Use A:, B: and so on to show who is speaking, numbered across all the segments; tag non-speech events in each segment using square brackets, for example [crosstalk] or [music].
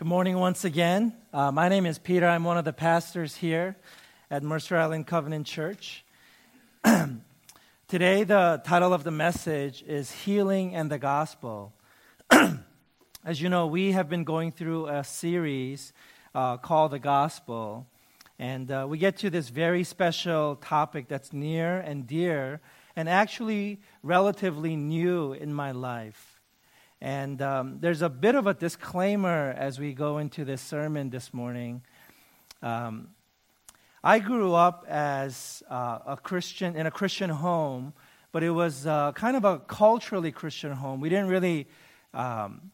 A: Good morning once again. Uh, my name is Peter. I'm one of the pastors here at Mercer Island Covenant Church. [clears throat] Today, the title of the message is Healing and the Gospel. [clears throat] As you know, we have been going through a series uh, called The Gospel, and uh, we get to this very special topic that's near and dear and actually relatively new in my life. And um, there's a bit of a disclaimer as we go into this sermon this morning. Um, I grew up as uh, a Christian in a Christian home, but it was uh, kind of a culturally Christian home. We didn't really um,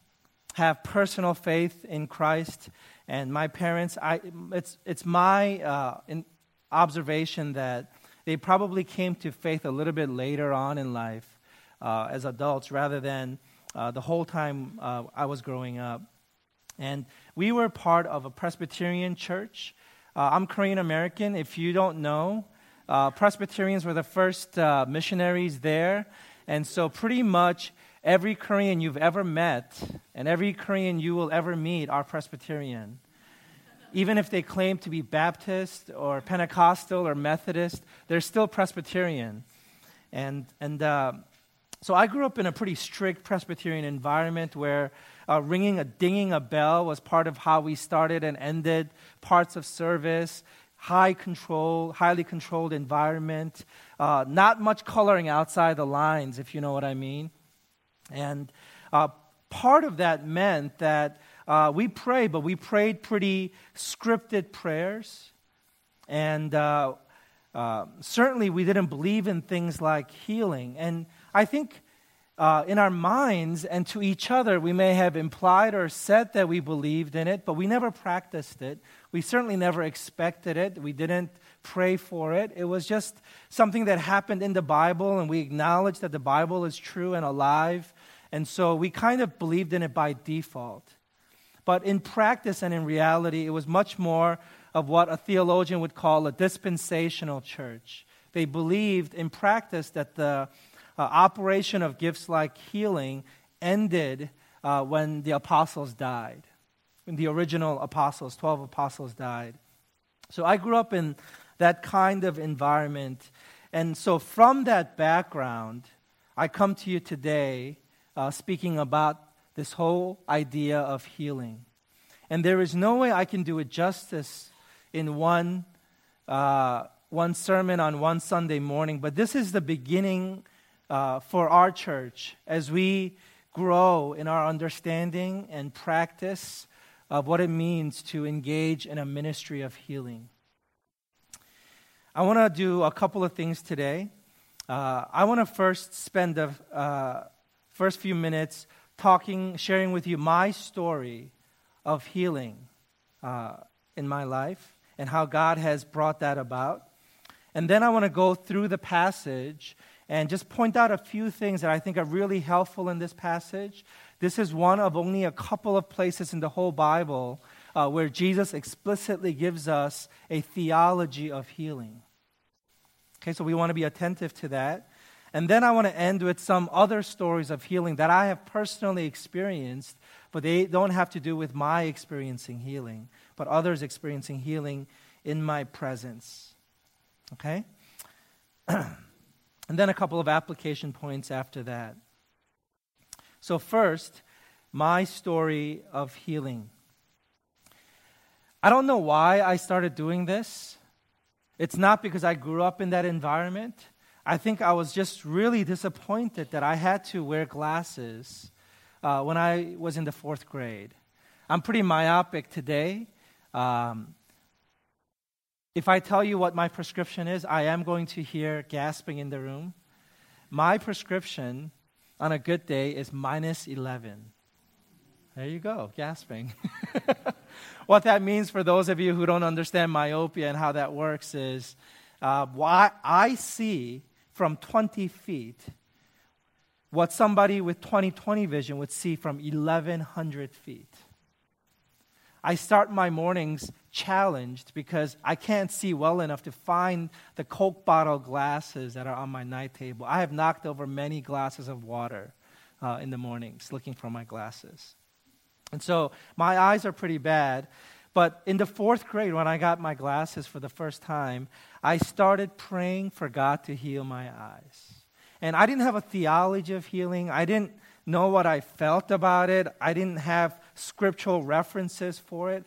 A: have personal faith in Christ, and my parents. I, it's it's my uh, observation that they probably came to faith a little bit later on in life uh, as adults, rather than uh, the whole time uh, I was growing up. And we were part of a Presbyterian church. Uh, I'm Korean American. If you don't know, uh, Presbyterians were the first uh, missionaries there. And so, pretty much every Korean you've ever met and every Korean you will ever meet are Presbyterian. Even if they claim to be Baptist or Pentecostal or Methodist, they're still Presbyterian. And, and uh, so I grew up in a pretty strict Presbyterian environment where uh, ringing a dinging a bell was part of how we started and ended parts of service. High control, highly controlled environment. Uh, not much coloring outside the lines, if you know what I mean. And uh, part of that meant that uh, we prayed, but we prayed pretty scripted prayers. And uh, uh, certainly we didn't believe in things like healing. And I think uh, in our minds and to each other, we may have implied or said that we believed in it, but we never practiced it. We certainly never expected it. We didn't pray for it. It was just something that happened in the Bible, and we acknowledged that the Bible is true and alive. And so we kind of believed in it by default. But in practice and in reality, it was much more of what a theologian would call a dispensational church. They believed in practice that the uh, operation of gifts like healing ended uh, when the apostles died. When the original apostles, 12 apostles, died. So I grew up in that kind of environment. And so from that background, I come to you today uh, speaking about this whole idea of healing. And there is no way I can do it justice in one, uh, one sermon on one Sunday morning, but this is the beginning uh, for our church as we grow in our understanding and practice of what it means to engage in a ministry of healing. I want to do a couple of things today. Uh, I want to first spend the uh, first few minutes talking, sharing with you my story of healing uh, in my life and how God has brought that about. And then I want to go through the passage and just point out a few things that I think are really helpful in this passage. This is one of only a couple of places in the whole Bible uh, where Jesus explicitly gives us a theology of healing. Okay, so we want to be attentive to that. And then I want to end with some other stories of healing that I have personally experienced, but they don't have to do with my experiencing healing, but others experiencing healing in my presence. Okay? [clears throat] And then a couple of application points after that. So, first, my story of healing. I don't know why I started doing this. It's not because I grew up in that environment. I think I was just really disappointed that I had to wear glasses uh, when I was in the fourth grade. I'm pretty myopic today. Um, if I tell you what my prescription is, I am going to hear gasping in the room. My prescription on a good day is minus 11. There you go, gasping. [laughs] what that means for those of you who don't understand myopia and how that works is uh, I see from 20 feet what somebody with 20 20 vision would see from 1,100 feet. I start my mornings challenged because I can't see well enough to find the Coke bottle glasses that are on my night table. I have knocked over many glasses of water uh, in the mornings looking for my glasses. And so my eyes are pretty bad. But in the fourth grade, when I got my glasses for the first time, I started praying for God to heal my eyes. And I didn't have a theology of healing. I didn't know what I felt about it. I didn't have scriptural references for it.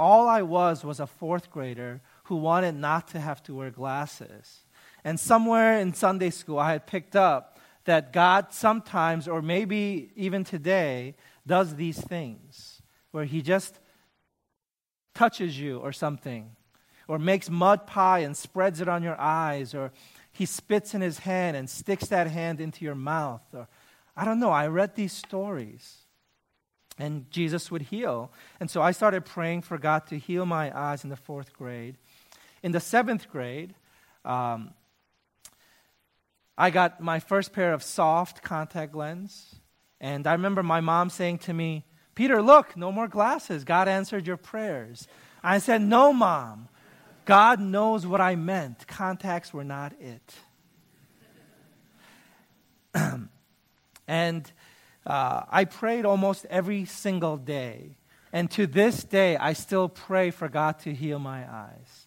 A: All I was was a fourth grader who wanted not to have to wear glasses. And somewhere in Sunday school, I had picked up that God sometimes, or maybe even today, does these things where He just touches you or something, or makes mud pie and spreads it on your eyes, or He spits in His hand and sticks that hand into your mouth, or I don't know. I read these stories. And Jesus would heal. And so I started praying for God to heal my eyes in the fourth grade. In the seventh grade, um, I got my first pair of soft contact lens. And I remember my mom saying to me, Peter, look, no more glasses. God answered your prayers. I said, No, mom. God knows what I meant. Contacts were not it. [clears throat] and uh, I prayed almost every single day. And to this day, I still pray for God to heal my eyes.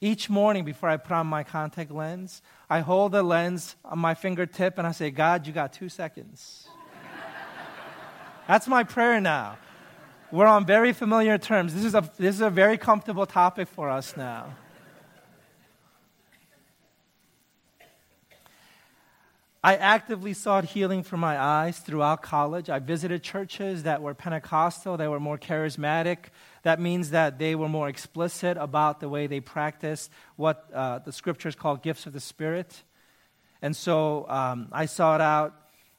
A: Each morning before I put on my contact lens, I hold the lens on my fingertip and I say, God, you got two seconds. That's my prayer now. We're on very familiar terms. This is, a, this is a very comfortable topic for us now. I actively sought healing for my eyes throughout college. I visited churches that were Pentecostal, that were more charismatic. That means that they were more explicit about the way they practiced what uh, the scriptures call gifts of the Spirit. And so um, I sought out,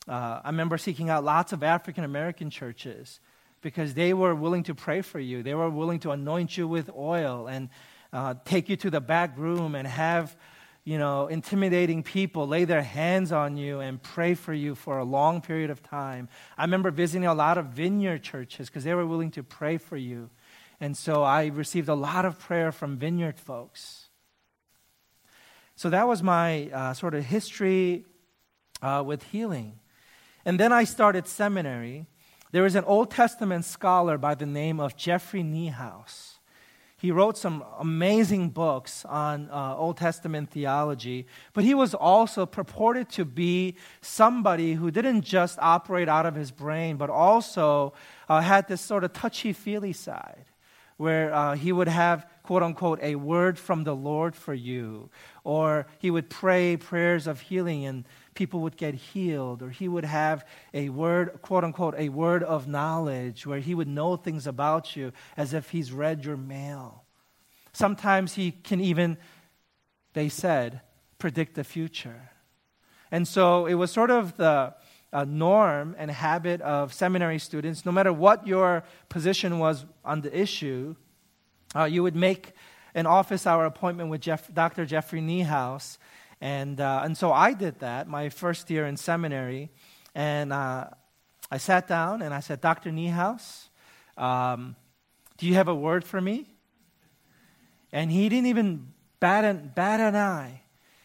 A: uh, I remember seeking out lots of African American churches because they were willing to pray for you. They were willing to anoint you with oil and uh, take you to the back room and have you know, intimidating people lay their hands on you and pray for you for a long period of time. I remember visiting a lot of vineyard churches because they were willing to pray for you. And so I received a lot of prayer from vineyard folks. So that was my uh, sort of history uh, with healing. And then I started seminary. There was an Old Testament scholar by the name of Jeffrey Niehaus. He wrote some amazing books on uh, Old Testament theology, but he was also purported to be somebody who didn't just operate out of his brain, but also uh, had this sort of touchy feely side where uh, he would have, quote unquote, a word from the Lord for you, or he would pray prayers of healing and people would get healed, or he would have a word, quote unquote, a word of knowledge where he would know things about you as if he's read your mail. Sometimes he can even, they said, predict the future. And so it was sort of the norm and habit of seminary students, no matter what your position was on the issue, uh, you would make an office hour appointment with Jeff, Dr. Jeffrey Niehaus and, uh, and so I did that my first year in seminary. And uh, I sat down and I said, Dr. Niehaus, um, do you have a word for me? And he didn't even bat an, bat an eye.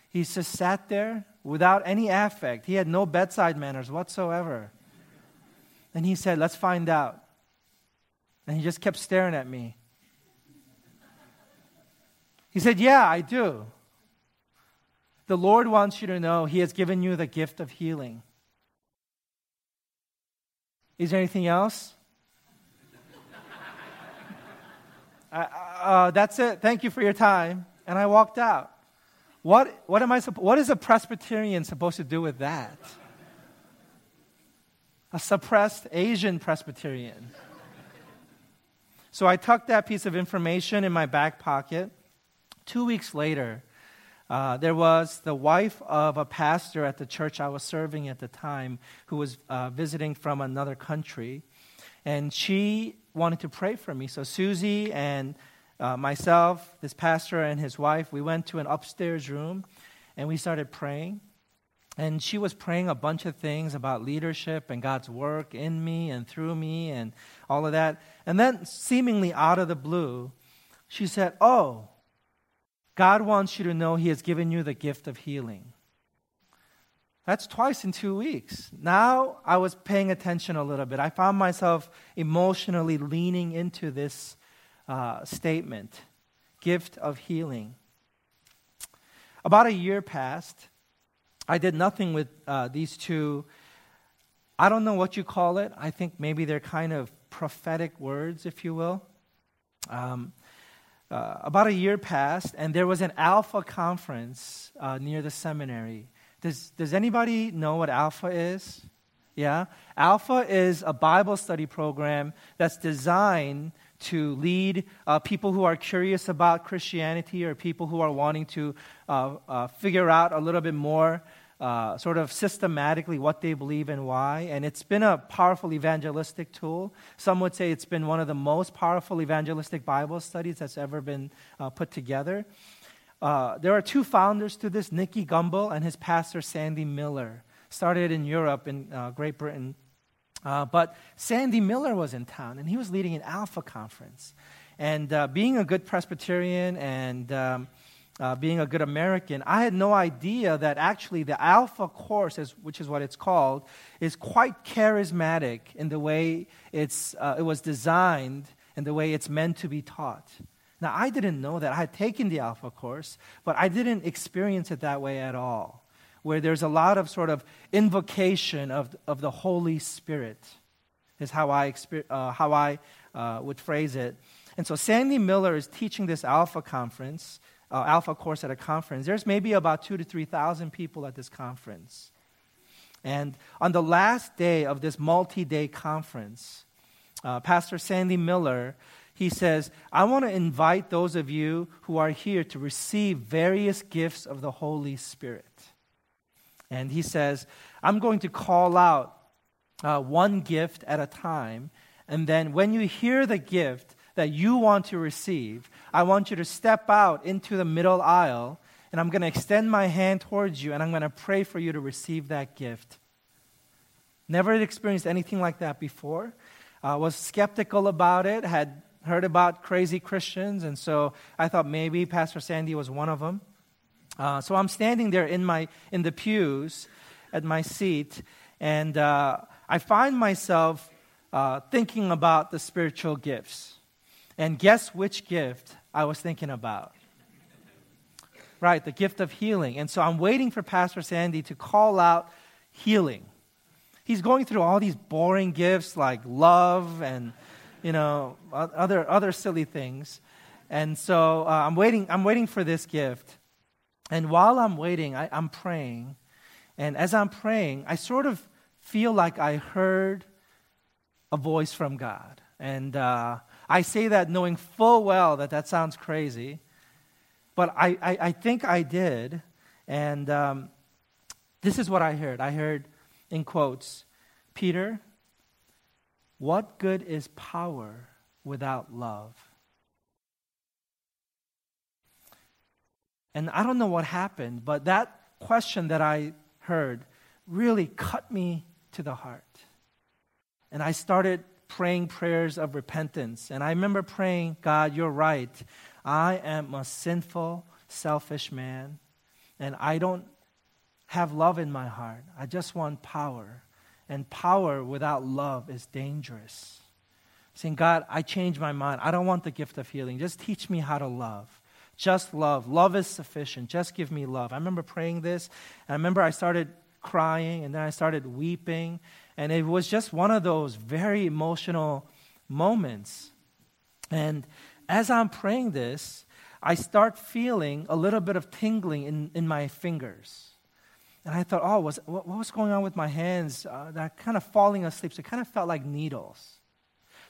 A: He just sat there without any affect. He had no bedside manners whatsoever. And he said, Let's find out. And he just kept staring at me. He said, Yeah, I do. The Lord wants you to know He has given you the gift of healing. Is there anything else? [laughs] uh, uh, that's it. Thank you for your time. And I walked out. What, what, am I, what is a Presbyterian supposed to do with that? A suppressed Asian Presbyterian. So I tucked that piece of information in my back pocket. Two weeks later, uh, there was the wife of a pastor at the church I was serving at the time who was uh, visiting from another country. And she wanted to pray for me. So Susie and uh, myself, this pastor and his wife, we went to an upstairs room and we started praying. And she was praying a bunch of things about leadership and God's work in me and through me and all of that. And then, seemingly out of the blue, she said, Oh, God wants you to know He has given you the gift of healing. That's twice in two weeks. Now I was paying attention a little bit. I found myself emotionally leaning into this uh, statement gift of healing. About a year passed. I did nothing with uh, these two. I don't know what you call it. I think maybe they're kind of prophetic words, if you will. Um, uh, about a year passed, and there was an Alpha conference uh, near the seminary. Does, does anybody know what Alpha is? Yeah? Alpha is a Bible study program that's designed to lead uh, people who are curious about Christianity or people who are wanting to uh, uh, figure out a little bit more uh, sort of systematically what they believe and why. And it's been a powerful evangelistic tool. Some would say it's been one of the most powerful evangelistic Bible studies that's ever been uh, put together. Uh, there are two founders to this Nicky Gumbel and his pastor Sandy Miller. Started in Europe, in uh, Great Britain. Uh, but Sandy Miller was in town, and he was leading an Alpha conference. And being a good Presbyterian and um, uh, being a good American, I had no idea that actually the Alpha course, is, which is what it's called, is quite charismatic in the way it's, uh, it was designed and the way it's meant to be taught. Now, I didn't know that. I had taken the Alpha course, but I didn't experience it that way at all, where there's a lot of sort of invocation of, of the Holy Spirit, is how I, uh, how I uh, would phrase it. And so Sandy Miller is teaching this Alpha conference uh, Alpha course at a conference, there's maybe about two to 3,000 people at this conference. And on the last day of this multi day conference, uh, Pastor Sandy Miller, he says, I want to invite those of you who are here to receive various gifts of the Holy Spirit. And he says, I'm going to call out uh, one gift at a time. And then when you hear the gift, that you want to receive, I want you to step out into the middle aisle, and I'm going to extend my hand towards you, and I'm going to pray for you to receive that gift. Never experienced anything like that before. Uh, was skeptical about it, had heard about crazy Christians, and so I thought maybe Pastor Sandy was one of them. Uh, so I'm standing there in, my, in the pews at my seat, and uh, I find myself uh, thinking about the spiritual gifts. And guess which gift I was thinking about? Right, the gift of healing. And so I'm waiting for Pastor Sandy to call out healing. He's going through all these boring gifts like love and, you know, other, other silly things. And so uh, I'm, waiting, I'm waiting for this gift. And while I'm waiting, I, I'm praying. And as I'm praying, I sort of feel like I heard a voice from God. And uh, I say that knowing full well that that sounds crazy, but I, I, I think I did. And um, this is what I heard. I heard, in quotes, Peter, what good is power without love? And I don't know what happened, but that question that I heard really cut me to the heart. And I started praying prayers of repentance. And I remember praying, God, you're right. I am a sinful, selfish man, and I don't have love in my heart. I just want power. And power without love is dangerous. Saying, God, I changed my mind. I don't want the gift of healing. Just teach me how to love. Just love. Love is sufficient. Just give me love. I remember praying this, and I remember I started crying, and then I started weeping, and it was just one of those very emotional moments. And as I'm praying this, I start feeling a little bit of tingling in, in my fingers. And I thought, oh, was, what, what was going on with my hands? Uh, that kind of falling asleep. So it kind of felt like needles.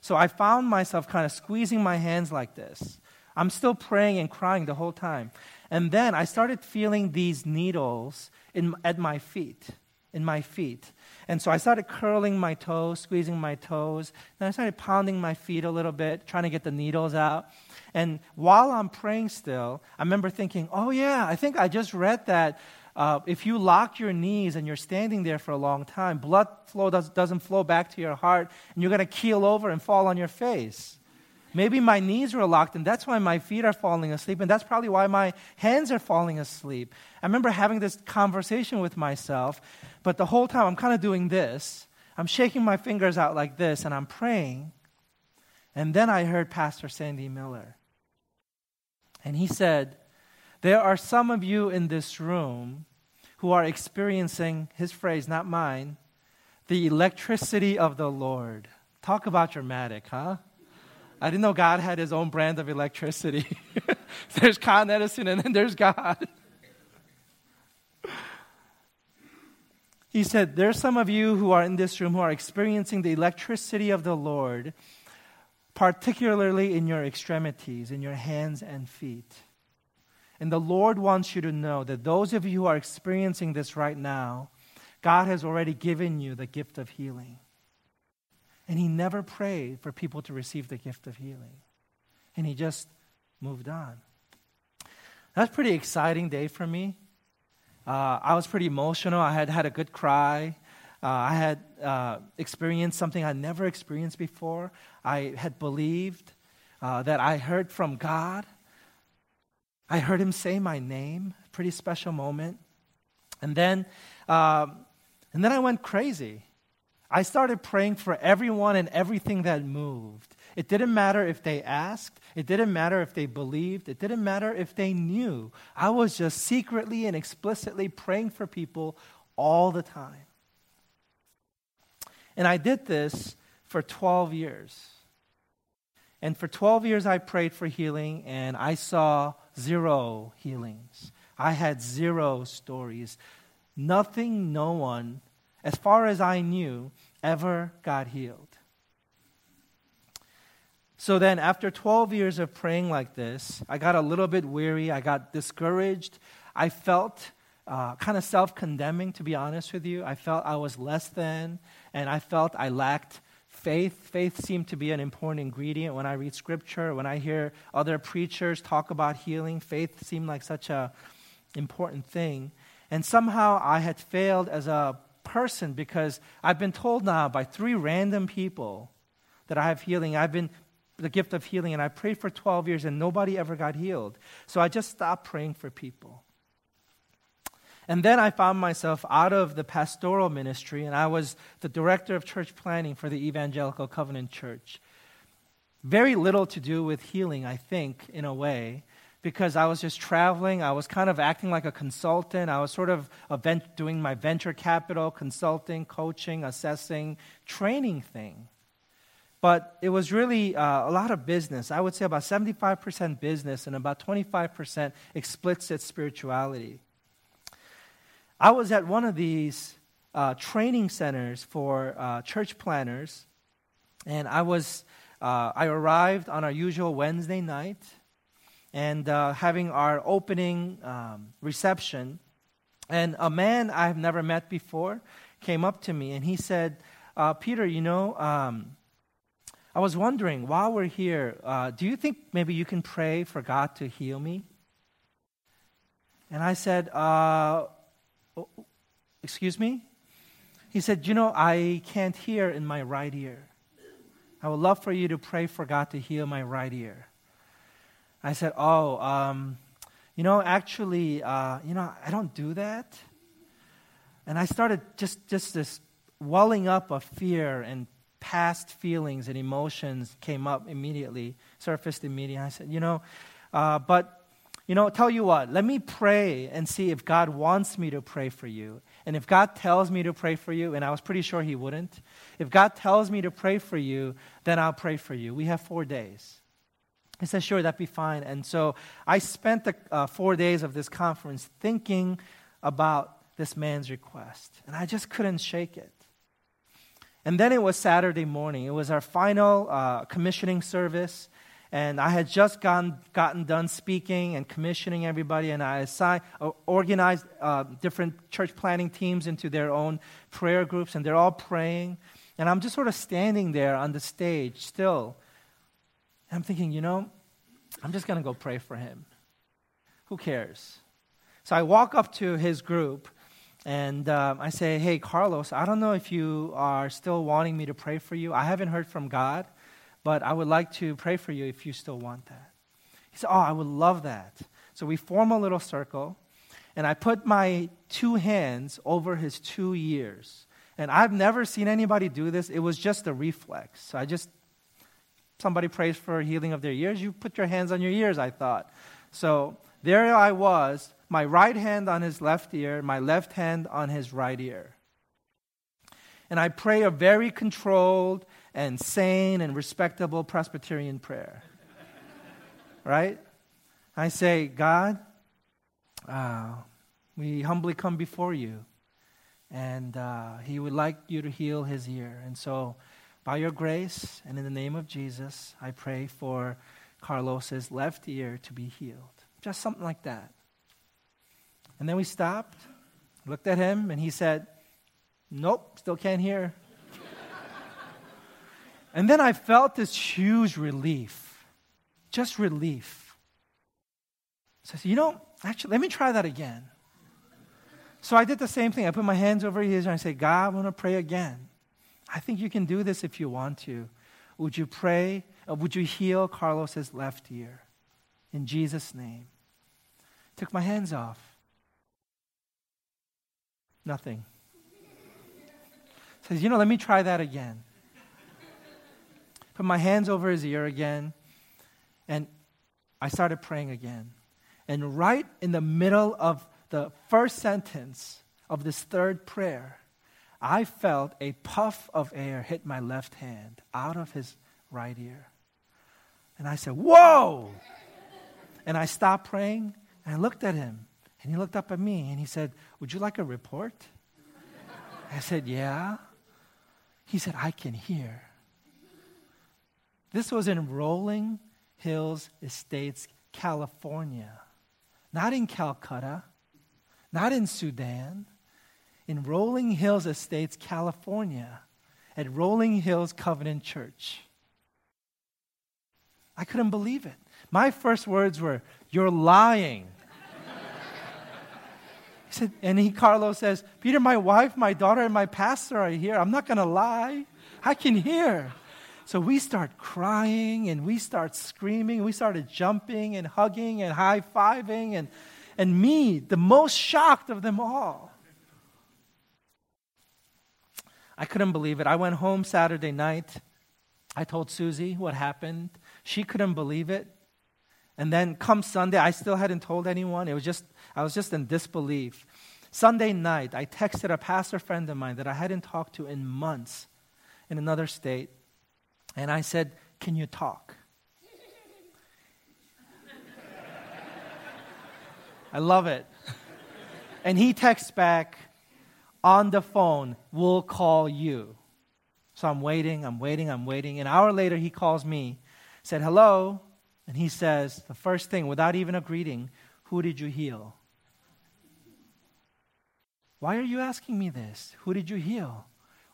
A: So I found myself kind of squeezing my hands like this. I'm still praying and crying the whole time. And then I started feeling these needles in, at my feet, in my feet. And so I started curling my toes, squeezing my toes. Then I started pounding my feet a little bit, trying to get the needles out. And while I'm praying still, I remember thinking, oh, yeah, I think I just read that uh, if you lock your knees and you're standing there for a long time, blood flow does, doesn't flow back to your heart, and you're going to keel over and fall on your face. Maybe my knees were locked, and that's why my feet are falling asleep, and that's probably why my hands are falling asleep. I remember having this conversation with myself, but the whole time I'm kind of doing this. I'm shaking my fingers out like this, and I'm praying. And then I heard Pastor Sandy Miller. And he said, There are some of you in this room who are experiencing, his phrase, not mine, the electricity of the Lord. Talk about dramatic, huh? I didn't know God had his own brand of electricity. [laughs] there's Con Edison and then there's God. He said, There's some of you who are in this room who are experiencing the electricity of the Lord, particularly in your extremities, in your hands and feet. And the Lord wants you to know that those of you who are experiencing this right now, God has already given you the gift of healing. And he never prayed for people to receive the gift of healing. And he just moved on. That's a pretty exciting day for me. Uh, I was pretty emotional. I had had a good cry. Uh, I had uh, experienced something I'd never experienced before. I had believed uh, that I heard from God. I heard him say my name. Pretty special moment. And then, um, and then I went crazy. I started praying for everyone and everything that moved. It didn't matter if they asked, it didn't matter if they believed, it didn't matter if they knew. I was just secretly and explicitly praying for people all the time. And I did this for 12 years. And for 12 years, I prayed for healing, and I saw zero healings. I had zero stories. Nothing, no one as far as I knew, ever got healed. So then, after 12 years of praying like this, I got a little bit weary. I got discouraged. I felt uh, kind of self condemning, to be honest with you. I felt I was less than, and I felt I lacked faith. Faith seemed to be an important ingredient when I read scripture. When I hear other preachers talk about healing, faith seemed like such an important thing. And somehow I had failed as a person because I've been told now by three random people that I have healing. I've been the gift of healing, and I prayed for 12 years and nobody ever got healed. So I just stopped praying for people. And then I found myself out of the pastoral ministry, and I was the director of church planning for the Evangelical Covenant Church. Very little to do with healing, I think, in a way because I was just traveling. I was kind of acting like a consultant. I was sort of vent- doing my venture capital, consulting, coaching, assessing, training thing. But it was really uh, a lot of business. I would say about 75% business and about 25% explicit spirituality. I was at one of these uh, training centers for uh, church planners, and I was uh, I arrived on our usual Wednesday night and uh, having our opening um, reception. And a man I've never met before came up to me and he said, uh, Peter, you know, um, I was wondering while we're here, uh, do you think maybe you can pray for God to heal me? And I said, uh, Excuse me? He said, You know, I can't hear in my right ear. I would love for you to pray for God to heal my right ear. I said, Oh, um, you know, actually, uh, you know, I don't do that. And I started just, just this welling up of fear and past feelings and emotions came up immediately, surfaced immediately. I said, You know, uh, but, you know, tell you what, let me pray and see if God wants me to pray for you. And if God tells me to pray for you, and I was pretty sure He wouldn't, if God tells me to pray for you, then I'll pray for you. We have four days. He said, Sure, that'd be fine. And so I spent the uh, four days of this conference thinking about this man's request, and I just couldn't shake it. And then it was Saturday morning. It was our final uh, commissioning service, and I had just gotten, gotten done speaking and commissioning everybody, and I assigned, uh, organized uh, different church planning teams into their own prayer groups, and they're all praying. And I'm just sort of standing there on the stage still and I'm thinking, you know, I'm just going to go pray for him. Who cares? So I walk up to his group and um, I say, Hey, Carlos, I don't know if you are still wanting me to pray for you. I haven't heard from God, but I would like to pray for you if you still want that. He said, Oh, I would love that. So we form a little circle, and I put my two hands over his two ears. And I've never seen anybody do this. It was just a reflex. So I just, somebody prays for healing of their ears, you put your hands on your ears, I thought. So there I was, my right hand on his left ear, my left hand on his right ear. And I pray a very controlled and sane and respectable Presbyterian prayer. right? I say, God, uh, we humbly come before you. And uh, he would like you to heal his ear. And so, by your grace and in the name of Jesus, I pray for Carlos's left ear to be healed. Just something like that. And then we stopped, looked at him, and he said, Nope, still can't hear. [laughs] and then I felt this huge relief, just relief. So I said, You know, actually, let me try that again. So I did the same thing. I put my hands over his and I said, God, I want to pray again. I think you can do this if you want to. Would you pray? Or would you heal Carlos's left ear? In Jesus' name. Took my hands off. Nothing. Says, you know, let me try that again. Put my hands over his ear again, and I started praying again. And right in the middle of the first sentence of this third prayer, I felt a puff of air hit my left hand out of his right ear. And I said, Whoa! And I stopped praying and I looked at him. And he looked up at me and he said, Would you like a report? I said, Yeah. He said, I can hear. This was in Rolling Hills Estates, California. Not in Calcutta, not in Sudan, in Rolling Hills Estates, California, at Rolling Hills Covenant Church. I couldn't believe it. My first words were, You're lying. He said, and he, Carlos says, Peter, my wife, my daughter, and my pastor are here. I'm not going to lie. I can hear. So we start crying and we start screaming. We started jumping and hugging and high fiving. And, and me, the most shocked of them all. I couldn't believe it. I went home Saturday night. I told Susie what happened. She couldn't believe it. And then come Sunday, I still hadn't told anyone. It was just, I was just in disbelief. Sunday night, I texted a pastor friend of mine that I hadn't talked to in months in another state. And I said, Can you talk? [laughs] I love it. And he texts back on the phone, We'll call you. So I'm waiting, I'm waiting, I'm waiting. An hour later, he calls me, said, Hello. And he says, the first thing, without even a greeting, Who did you heal? Why are you asking me this? Who did you heal?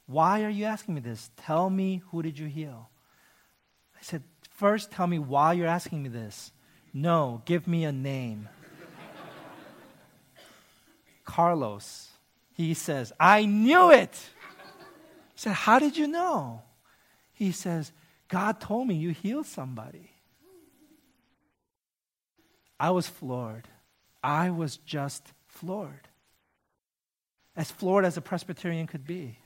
A: Why are you asking me this? Tell me, who did you heal? I said, First, tell me why you're asking me this. No, give me a name. [laughs] Carlos. He says, I knew it. I said, How did you know? He says, God told me you healed somebody. I was floored. I was just floored. As floored as a Presbyterian could be.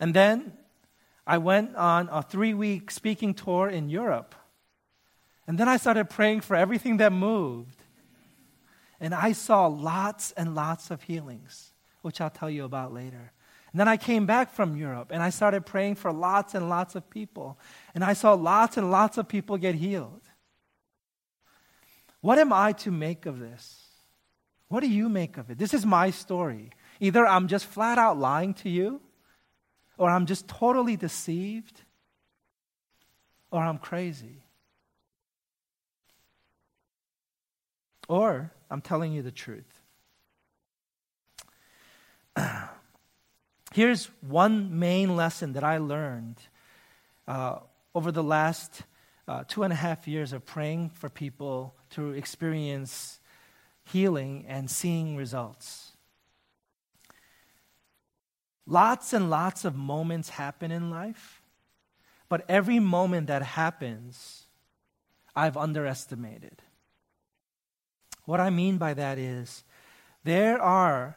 A: and then I went on a three week speaking tour in Europe. And then I started praying for everything that moved. And I saw lots and lots of healings, which I'll tell you about later. And then I came back from Europe and I started praying for lots and lots of people. And I saw lots and lots of people get healed. What am I to make of this? What do you make of it? This is my story. Either I'm just flat out lying to you, or I'm just totally deceived, or I'm crazy. Or I'm telling you the truth. [clears throat] Here's one main lesson that I learned uh, over the last uh, two and a half years of praying for people to experience healing and seeing results. Lots and lots of moments happen in life, but every moment that happens, I've underestimated. What I mean by that is there are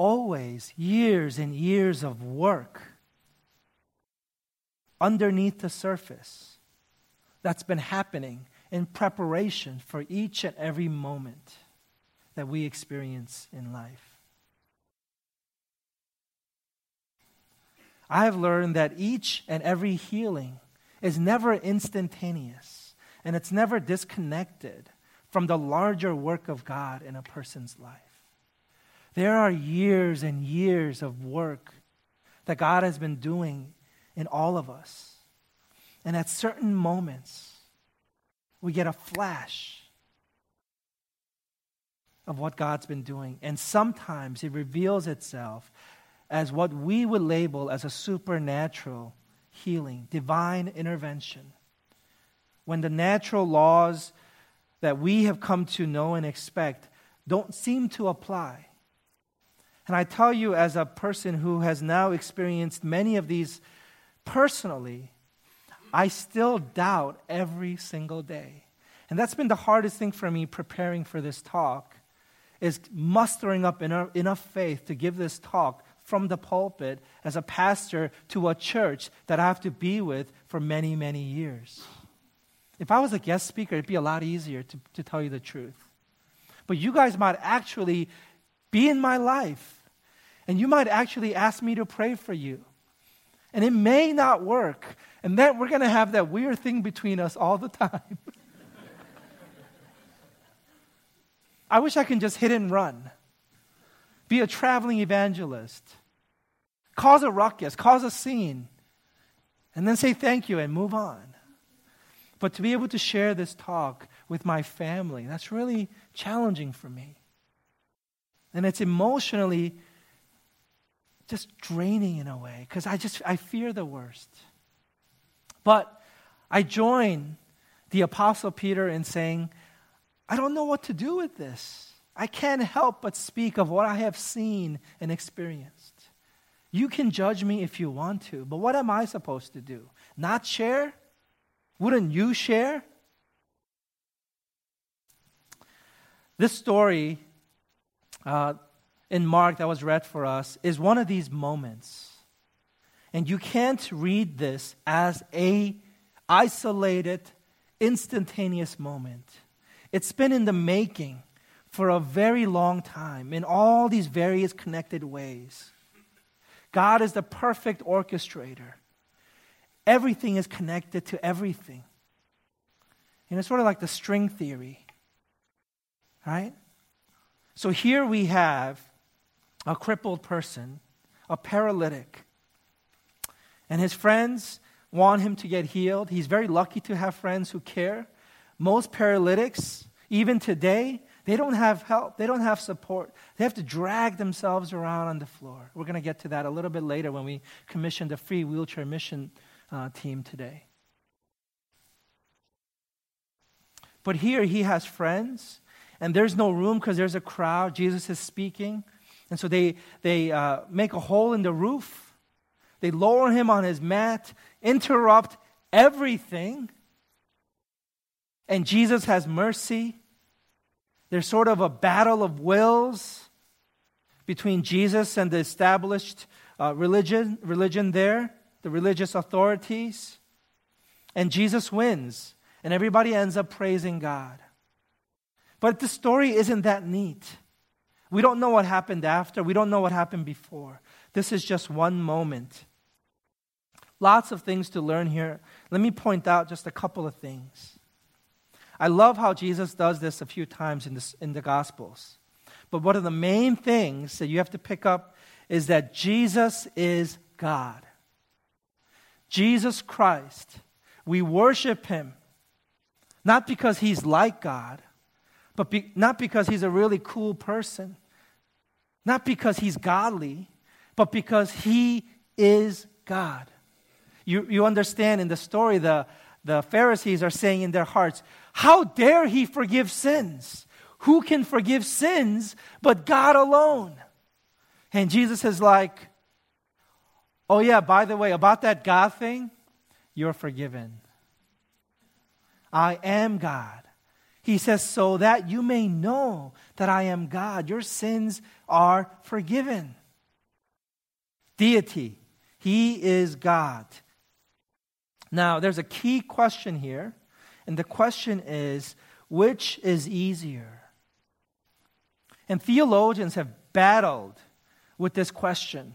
A: always years and years of work underneath the surface that's been happening in preparation for each and every moment that we experience in life. I have learned that each and every healing is never instantaneous and it's never disconnected from the larger work of God in a person's life. There are years and years of work that God has been doing in all of us. And at certain moments, we get a flash of what God's been doing. And sometimes it reveals itself as what we would label as a supernatural healing, divine intervention. When the natural laws that we have come to know and expect don't seem to apply. And I tell you, as a person who has now experienced many of these personally, I still doubt every single day. And that's been the hardest thing for me preparing for this talk is mustering up enough, enough faith to give this talk from the pulpit as a pastor to a church that I have to be with for many, many years. If I was a guest speaker, it'd be a lot easier to, to tell you the truth. But you guys might actually be in my life, and you might actually ask me to pray for you. And it may not work, and then we're going to have that weird thing between us all the time. [laughs] I wish I can just hit and run, be a traveling evangelist, cause a ruckus, cause a scene, and then say thank you and move on. But to be able to share this talk with my family, that's really challenging for me. And it's emotionally just draining in a way because I just I fear the worst. But I join the apostle Peter in saying, I don't know what to do with this. I can't help but speak of what I have seen and experienced. You can judge me if you want to, but what am I supposed to do? Not share? Wouldn't you share? This story uh, in Mark that was read for us is one of these moments. And you can't read this as a isolated, instantaneous moment. It's been in the making for a very long time in all these various connected ways. God is the perfect orchestrator everything is connected to everything. And it's sort of like the string theory, right? So here we have a crippled person, a paralytic, and his friends want him to get healed. He's very lucky to have friends who care. Most paralytics, even today, they don't have help. They don't have support. They have to drag themselves around on the floor. We're going to get to that a little bit later when we commission the free wheelchair mission uh, team today. But here he has friends, and there's no room because there's a crowd. Jesus is speaking. And so they, they uh, make a hole in the roof. They lower him on his mat, interrupt everything. And Jesus has mercy. There's sort of a battle of wills between Jesus and the established uh, religion, religion there the religious authorities, and Jesus wins, and everybody ends up praising God. But the story isn't that neat. We don't know what happened after, we don't know what happened before. This is just one moment. Lots of things to learn here. Let me point out just a couple of things. I love how Jesus does this a few times in, this, in the Gospels. But one of the main things that you have to pick up is that Jesus is God. Jesus Christ. We worship him not because he's like God, but be, not because he's a really cool person, not because he's godly, but because he is God. You, you understand in the story, the, the Pharisees are saying in their hearts, How dare he forgive sins? Who can forgive sins but God alone? And Jesus is like, Oh, yeah, by the way, about that God thing, you're forgiven. I am God. He says, so that you may know that I am God. Your sins are forgiven. Deity. He is God. Now, there's a key question here, and the question is which is easier? And theologians have battled with this question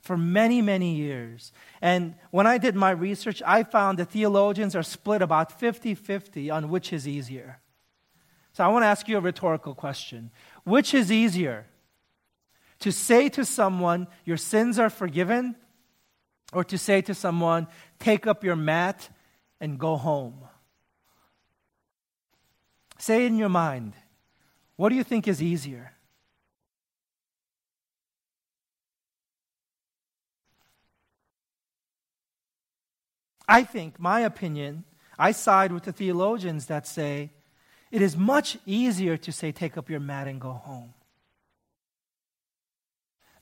A: for many, many years. And when I did my research, I found that theologians are split about 50 50 on which is easier. So I want to ask you a rhetorical question Which is easier? To say to someone, Your sins are forgiven, or to say to someone, Take up your mat and go home? Say in your mind, what do you think is easier? I think, my opinion, I side with the theologians that say it is much easier to say, take up your mat and go home.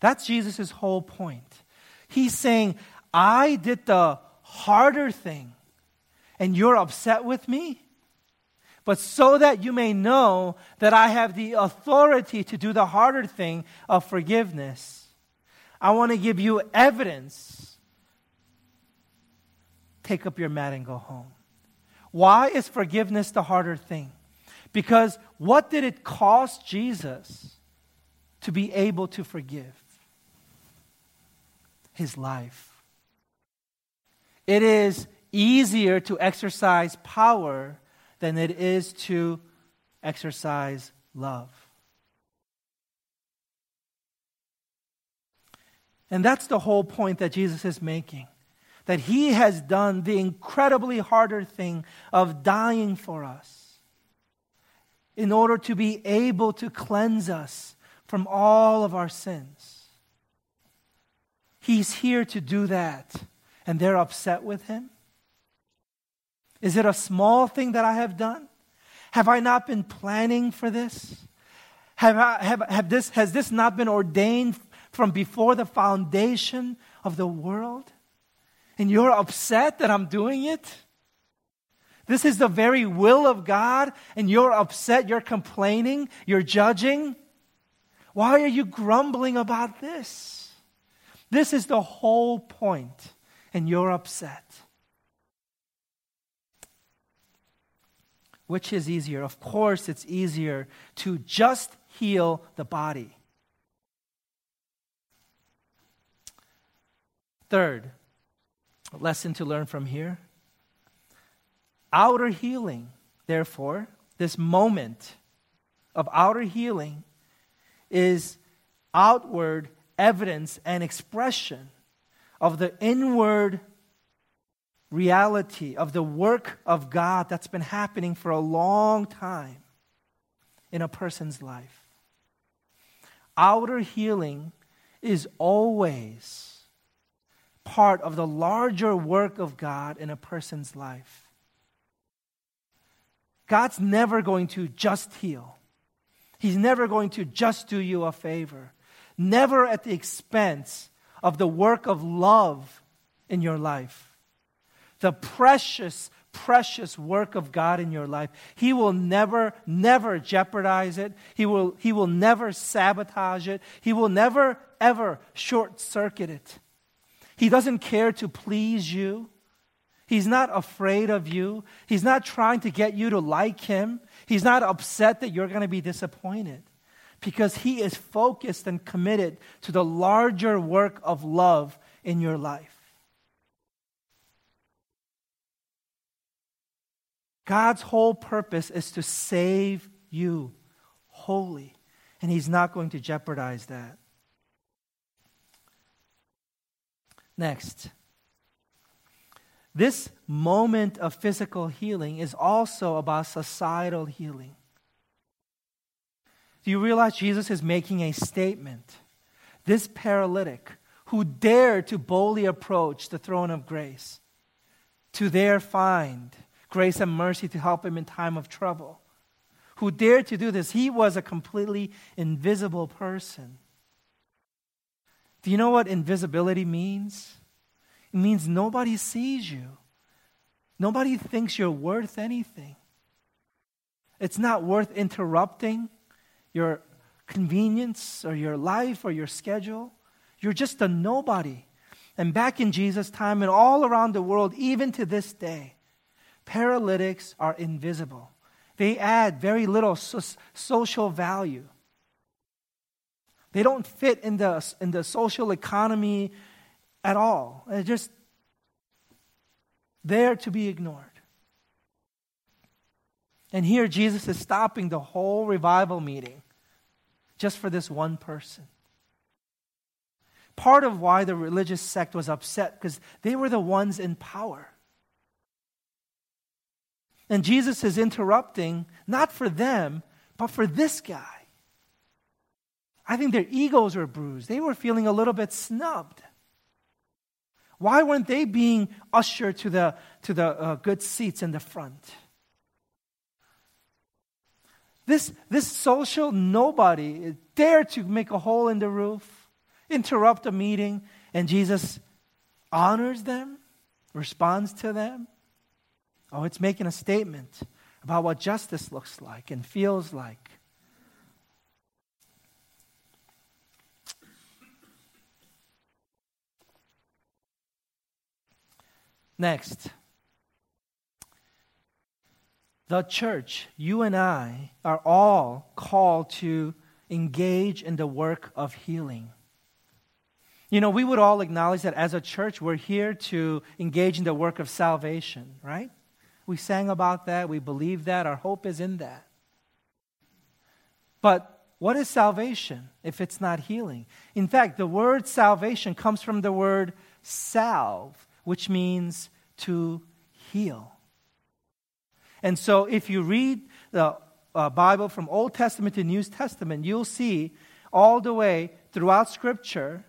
A: That's Jesus' whole point. He's saying, I did the harder thing, and you're upset with me? But so that you may know that I have the authority to do the harder thing of forgiveness, I want to give you evidence take up your mat and go home. Why is forgiveness the harder thing? Because what did it cost Jesus to be able to forgive? His life. It is easier to exercise power than it is to exercise love. And that's the whole point that Jesus is making that He has done the incredibly harder thing of dying for us in order to be able to cleanse us from all of our sins. He's here to do that, and they're upset with Him. Is it a small thing that I have done? Have I not been planning for this? Have, I, have, have this, has this not been ordained from before the foundation of the world? and you're upset that I'm doing it? This is the very will of God, and you're upset, you're complaining, you're judging? Why are you grumbling about this? This is the whole point, and you're upset. Which is easier? Of course, it's easier to just heal the body. Third, lesson to learn from here. Outer healing, therefore, this moment of outer healing is outward evidence and expression of the inward reality of the work of God that's been happening for a long time in a person's life. Outer healing is always part of the larger work of God in a person's life. God's never going to just heal. He's never going to just do you a favor. Never at the expense of the work of love in your life. The precious, precious work of God in your life. He will never, never jeopardize it. He will, he will never sabotage it. He will never, ever short circuit it. He doesn't care to please you. He's not afraid of you. He's not trying to get you to like him. He's not upset that you're going to be disappointed because he is focused and committed to the larger work of love in your life. God's whole purpose is to save you wholly, and he's not going to jeopardize that. Next, this moment of physical healing is also about societal healing. Do you realize Jesus is making a statement? This paralytic who dared to boldly approach the throne of grace, to there find grace and mercy to help him in time of trouble, who dared to do this, he was a completely invisible person. Do you know what invisibility means? It means nobody sees you. Nobody thinks you're worth anything. It's not worth interrupting your convenience or your life or your schedule. You're just a nobody. And back in Jesus' time and all around the world, even to this day, paralytics are invisible. They add very little so- social value. They don't fit in the, in the social economy at all. They're just there to be ignored. And here Jesus is stopping the whole revival meeting just for this one person. Part of why the religious sect was upset because they were the ones in power. And Jesus is interrupting, not for them, but for this guy. I think their egos were bruised. They were feeling a little bit snubbed. Why weren't they being ushered to the, to the uh, good seats in the front? This, this social nobody dared to make a hole in the roof, interrupt a meeting, and Jesus honors them, responds to them. Oh, it's making a statement about what justice looks like and feels like. Next, the church, you and I, are all called to engage in the work of healing. You know, we would all acknowledge that as a church, we're here to engage in the work of salvation, right? We sang about that. We believe that. Our hope is in that. But what is salvation if it's not healing? In fact, the word salvation comes from the word salve, which means to heal. And so if you read the uh, Bible from Old Testament to New Testament, you'll see all the way throughout Scripture,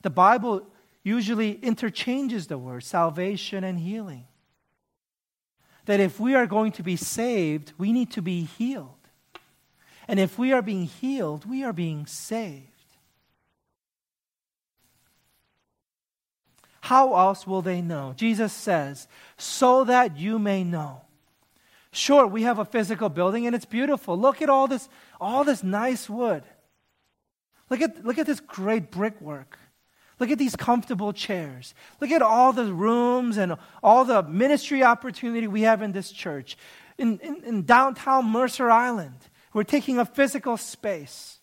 A: the Bible usually interchanges the word salvation and healing that if we are going to be saved, we need to be healed. And if we are being healed, we are being saved. How else will they know? Jesus says, so that you may know. Sure, we have a physical building and it's beautiful. Look at all this, all this nice wood. Look at, look at this great brickwork. Look at these comfortable chairs. Look at all the rooms and all the ministry opportunity we have in this church. In, in, in downtown Mercer Island, we're taking a physical space.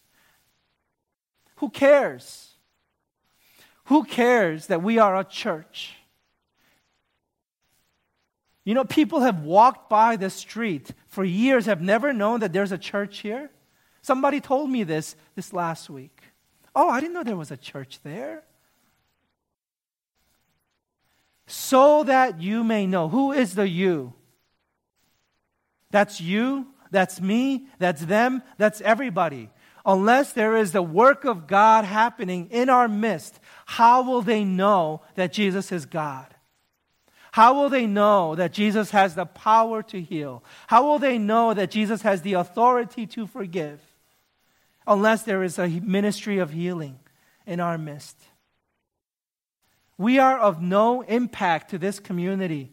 A: Who cares? Who cares that we are a church? You know, people have walked by the street for years, have never known that there's a church here. Somebody told me this this last week. Oh, I didn't know there was a church there so that you may know. Who is the you? That's you, that's me, that's them, that's everybody. Unless there is the work of God happening in our midst, how will they know that Jesus is God? How will they know that Jesus has the power to heal? How will they know that Jesus has the authority to forgive? Unless there is a ministry of healing in our midst. We are of no impact to this community,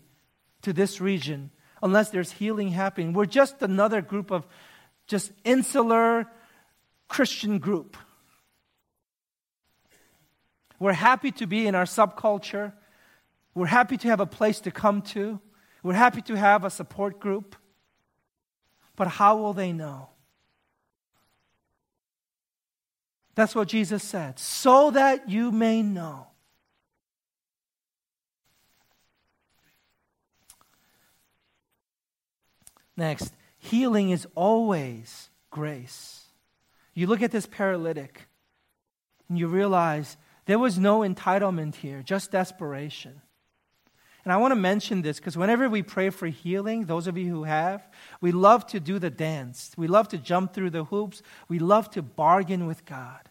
A: to this region, unless there's healing happening. We're just another group of just insular Christian group. We're happy to be in our subculture. We're happy to have a place to come to. We're happy to have a support group. But how will they know? That's what Jesus said. So that you may know. Next, healing is always grace. You look at this paralytic and you realize there was no entitlement here, just desperation. And I want to mention this because whenever we pray for healing, those of you who have, we love to do the dance. We love to jump through the hoops. We love to bargain with God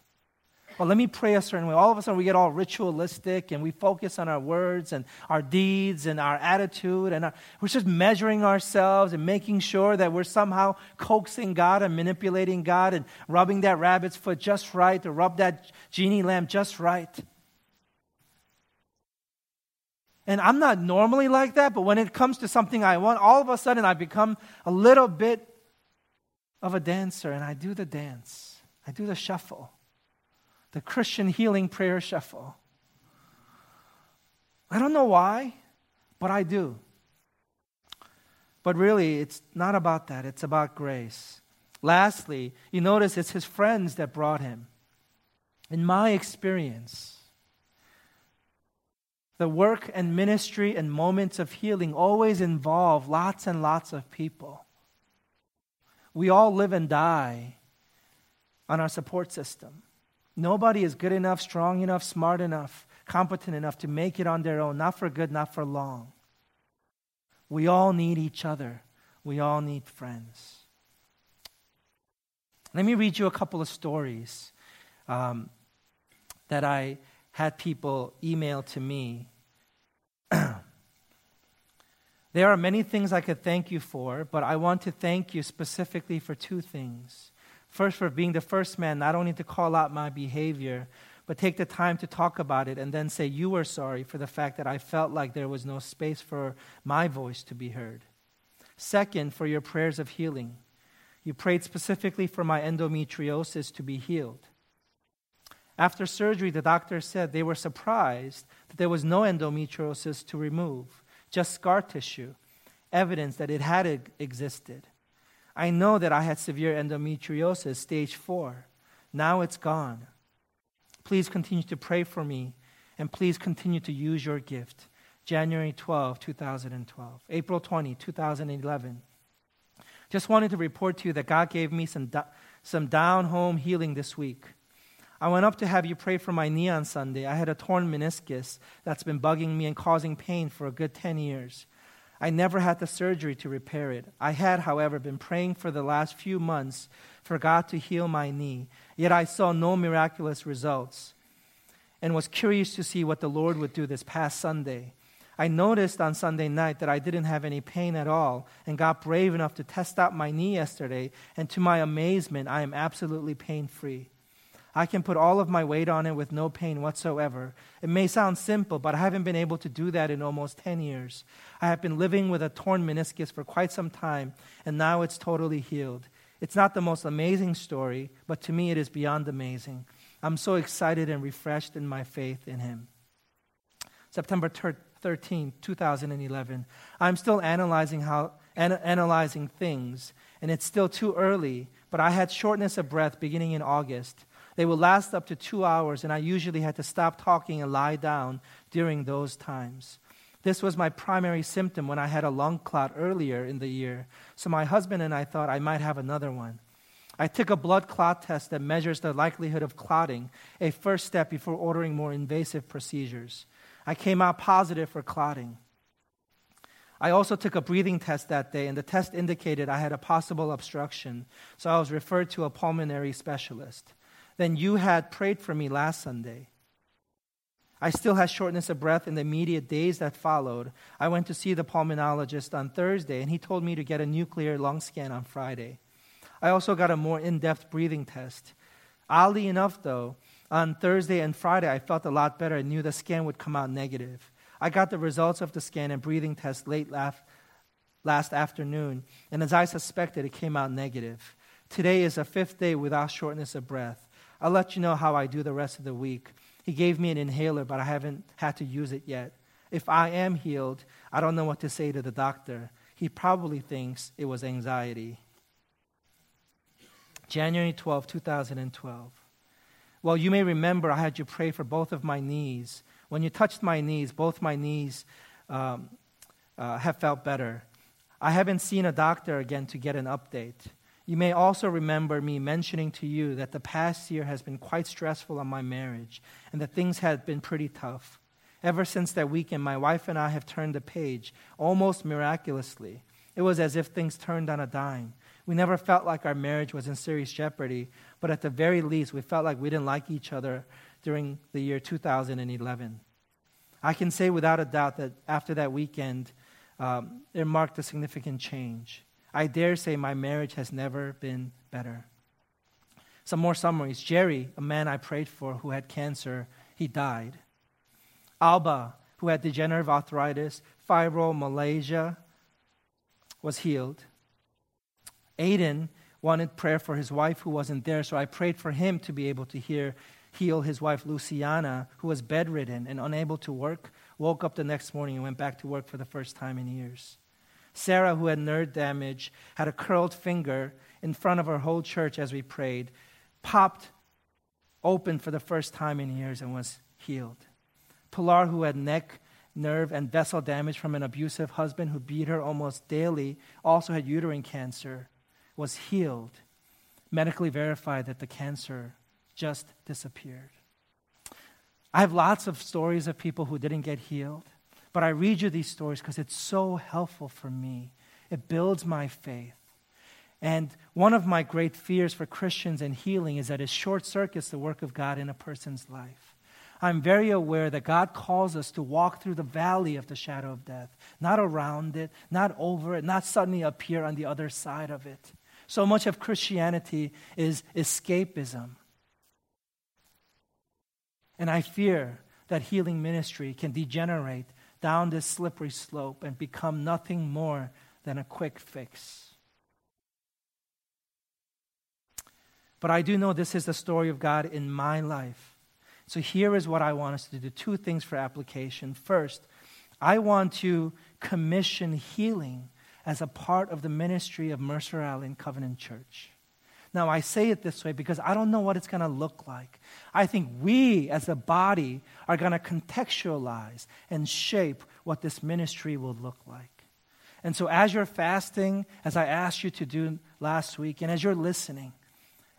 A: well, let me pray a certain way. All of a sudden, we get all ritualistic and we focus on our words and our deeds and our attitude. And our, we're just measuring ourselves and making sure that we're somehow coaxing God and manipulating God and rubbing that rabbit's foot just right to rub that genie lamp just right. And I'm not normally like that, but when it comes to something I want, all of a sudden I become a little bit of a dancer and I do the dance. I do the shuffle, the Christian healing prayer shuffle. I don't know why, but I do. But really, it's not about that, it's about grace. Lastly, you notice it's his friends that brought him. In my experience, the work and ministry and moments of healing always involve lots and lots of people. We all live and die on our support system. Nobody is good enough, strong enough, smart enough, competent enough to make it on their own, not for good, not for long. We all need each other. We all need friends. Let me read you a couple of stories um, that I had people email to me. [clears throat] there are many things I could thank you for, but I want to thank you specifically for two things. First, for being the first man not only to call out my behavior, but take the time to talk about it and then say you were sorry for the fact that I felt like there was no space for my voice to be heard. Second, for your prayers of healing. You prayed specifically for my endometriosis to be healed. After surgery, the doctor said they were surprised that there was no endometriosis to remove, just scar tissue, evidence that it had existed. I know that I had severe endometriosis, stage four. Now it's gone. Please continue to pray for me, and please continue to use your gift. January 12, 2012. April 20, 2011. Just wanted to report to you that God gave me some, some down home healing this week. I went up to have you pray for my knee on Sunday. I had a torn meniscus that's been bugging me and causing pain for a good 10 years. I never had the surgery to repair it. I had, however, been praying for the last few months for God to heal my knee, yet I saw no miraculous results and was curious to see what the Lord would do this past Sunday. I noticed on Sunday night that I didn't have any pain at all and got brave enough to test out my knee yesterday, and to my amazement, I am absolutely pain free. I can put all of my weight on it with no pain whatsoever. It may sound simple, but I haven't been able to do that in almost 10 years. I have been living with a torn meniscus for quite some time, and now it's totally healed. It's not the most amazing story, but to me it is beyond amazing. I'm so excited and refreshed in my faith in Him. September 13, 2011. I'm still analyzing how an- analyzing things, and it's still too early, but I had shortness of breath beginning in August. They would last up to two hours, and I usually had to stop talking and lie down during those times. This was my primary symptom when I had a lung clot earlier in the year, so my husband and I thought I might have another one. I took a blood clot test that measures the likelihood of clotting, a first step before ordering more invasive procedures. I came out positive for clotting. I also took a breathing test that day, and the test indicated I had a possible obstruction, so I was referred to a pulmonary specialist than you had prayed for me last Sunday. I still had shortness of breath in the immediate days that followed. I went to see the pulmonologist on Thursday, and he told me to get a nuclear lung scan on Friday. I also got a more in depth breathing test. Oddly enough, though, on Thursday and Friday, I felt a lot better and knew the scan would come out negative. I got the results of the scan and breathing test late last, last afternoon, and as I suspected, it came out negative. Today is a fifth day without shortness of breath. I'll let you know how I do the rest of the week. He gave me an inhaler, but I haven't had to use it yet. If I am healed, I don't know what to say to the doctor. He probably thinks it was anxiety. January 12, 2012. Well, you may remember I had you pray for both of my knees. When you touched my knees, both my knees um, uh, have felt better. I haven't seen a doctor again to get an update. You may also remember me mentioning to you that the past year has been quite stressful on my marriage and that things have been pretty tough. Ever since that weekend, my wife and I have turned the page almost miraculously. It was as if things turned on a dime. We never felt like our marriage was in serious jeopardy, but at the very least, we felt like we didn't like each other during the year 2011. I can say without a doubt that after that weekend, um, it marked a significant change. I dare say my marriage has never been better. Some more summaries. Jerry, a man I prayed for who had cancer, he died. Alba, who had degenerative arthritis, fibromyalgia, was healed. Aiden wanted prayer for his wife who wasn't there, so I prayed for him to be able to hear, heal his wife Luciana, who was bedridden and unable to work, woke up the next morning and went back to work for the first time in years. Sarah, who had nerve damage, had a curled finger in front of our whole church as we prayed, popped open for the first time in years and was healed. Pilar, who had neck, nerve, and vessel damage from an abusive husband who beat her almost daily, also had uterine cancer, was healed. Medically verified that the cancer just disappeared. I have lots of stories of people who didn't get healed, but I read you these stories because it's so helpful for me. It builds my faith. And one of my great fears for Christians and healing is that it short circuits the work of God in a person's life. I'm very aware that God calls us to walk through the valley of the shadow of death, not around it, not over it, not suddenly appear on the other side of it. So much of Christianity is escapism. And I fear that healing ministry can degenerate down this slippery slope and become nothing more than a quick fix. But I do know this is the story of God in my life. So here is what I want us to do two things for application. First, I want to commission healing as a part of the ministry of Mercer Island Covenant Church. Now, I say it this way because I don't know what it's going to look like. I think we as a body are going to contextualize and shape what this ministry will look like. And so, as you're fasting, as I asked you to do last week, and as you're listening,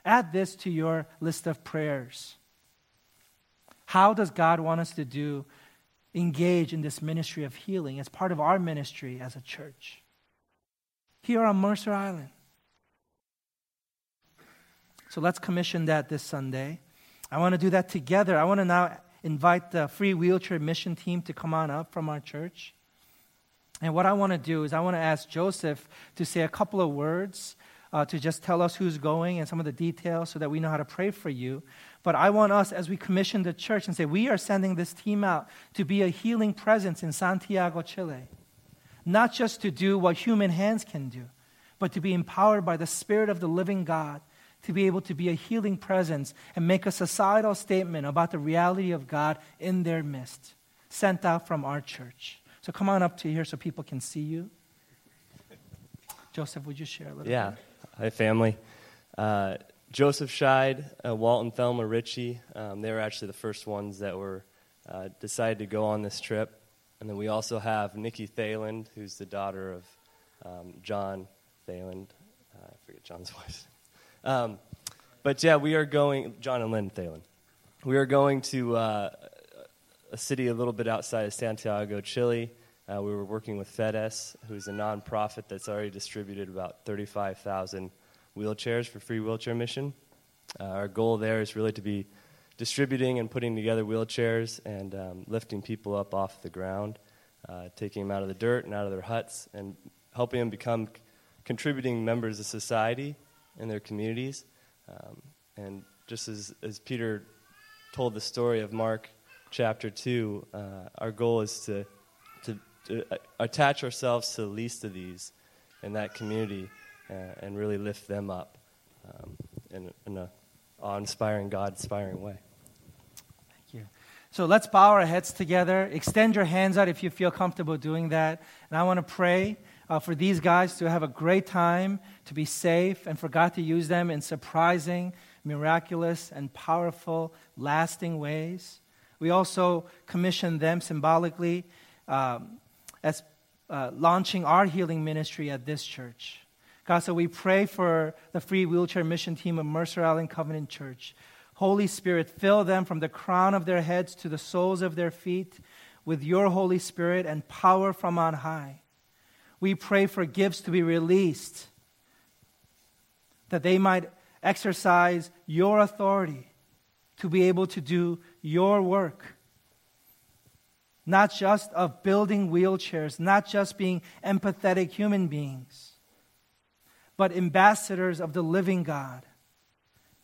A: add this to your list of prayers. How does God want us to do, engage in this ministry of healing as part of our ministry as a church? Here on Mercer Island. So let's commission that this Sunday. I want to do that together. I want to now invite the free wheelchair mission team to come on up from our church. And what I want to do is, I want to ask Joseph to say a couple of words uh, to just tell us who's going and some of the details so that we know how to pray for you. But I want us, as we commission the church and say, we are sending this team out to be a healing presence in Santiago, Chile. Not just to do what human hands can do, but to be empowered by the Spirit of the living God to be able to be a healing presence and make a societal statement about the reality of God in their midst, sent out from our church. So come on up to here so people can see you. Joseph, would you share a little
B: yeah.
A: bit?
B: Hi, family. Uh, Joseph Scheid, uh, Walt and Thelma Ritchie, um, they were actually the first ones that were uh, decided to go on this trip. And then we also have Nikki Thayland, who's the daughter of um, John Thayland. Uh, I forget John's [laughs] wife. Um, but yeah, we are going, John and Lynn Thalen. We are going to uh, a city a little bit outside of Santiago, Chile. Uh, we were working with FEDES, who's a nonprofit that's already distributed about 35,000 wheelchairs for free wheelchair mission. Uh, our goal there is really to be distributing and putting together wheelchairs and um, lifting people up off the ground, uh, taking them out of the dirt and out of their huts, and helping them become contributing members of society in their communities. Um, and just as, as Peter told the story of Mark chapter 2, uh, our goal is to, to, to, attach ourselves to the least of these in that community uh, and really lift them up um, in, in an awe inspiring, God inspiring way.
A: Thank you. So let's bow our heads together. Extend your hands out if you feel comfortable doing that. And I want to pray uh, for these guys to have a great time, to be safe, and for God to use them in surprising, miraculous, and powerful, lasting ways. We also commission them symbolically um, as uh, launching our healing ministry at this church. God, so we pray for the free wheelchair mission team of Mercer Island Covenant Church. Holy Spirit, fill them from the crown of their heads to the soles of their feet with your Holy Spirit and power from on high we pray for gifts to be released, that they might exercise your authority to be able to do your work. Not just of building wheelchairs, not just being empathetic human beings, but ambassadors of the living God.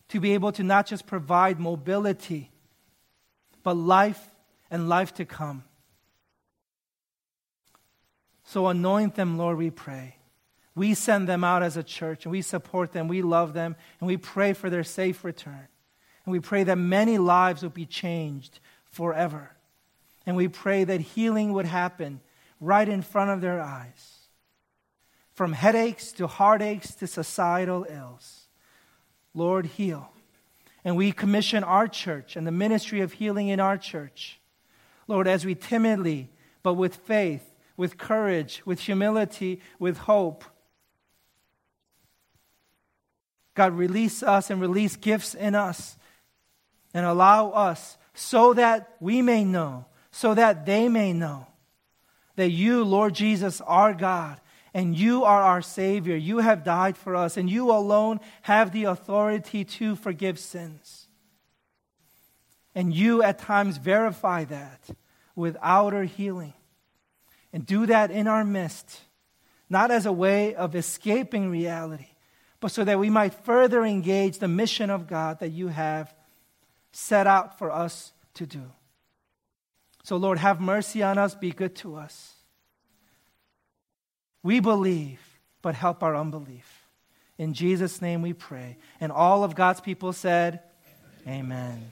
A: To be able to not just provide mobility, but life and life to come. So anoint them, Lord, we pray. We send them out as a church and we support them, we love them, and we pray for their safe return. And we pray that many lives will be changed forever. And we pray that healing would happen right in front of their eyes. From headaches to heartaches to societal ills. Lord, heal. And we commission our church and the ministry of healing in our church. Lord, as we timidly, but with faith, with courage, with humility, with hope, God, release us and release gifts in us and allow us so that we may know, so that they may know that you, Lord Jesus, are God and you are our Savior. You have died for us, and you alone have the authority to forgive sins. And you at times verify that with outer healing. And do that in our midst, not as a way of escaping reality, but so that we might further engage the mission of God that you have set out for us to do. So, Lord, have mercy on us, be good to us. We believe, but help our unbelief. In Jesus' name we pray. And all of God's people said, Amen. Amen.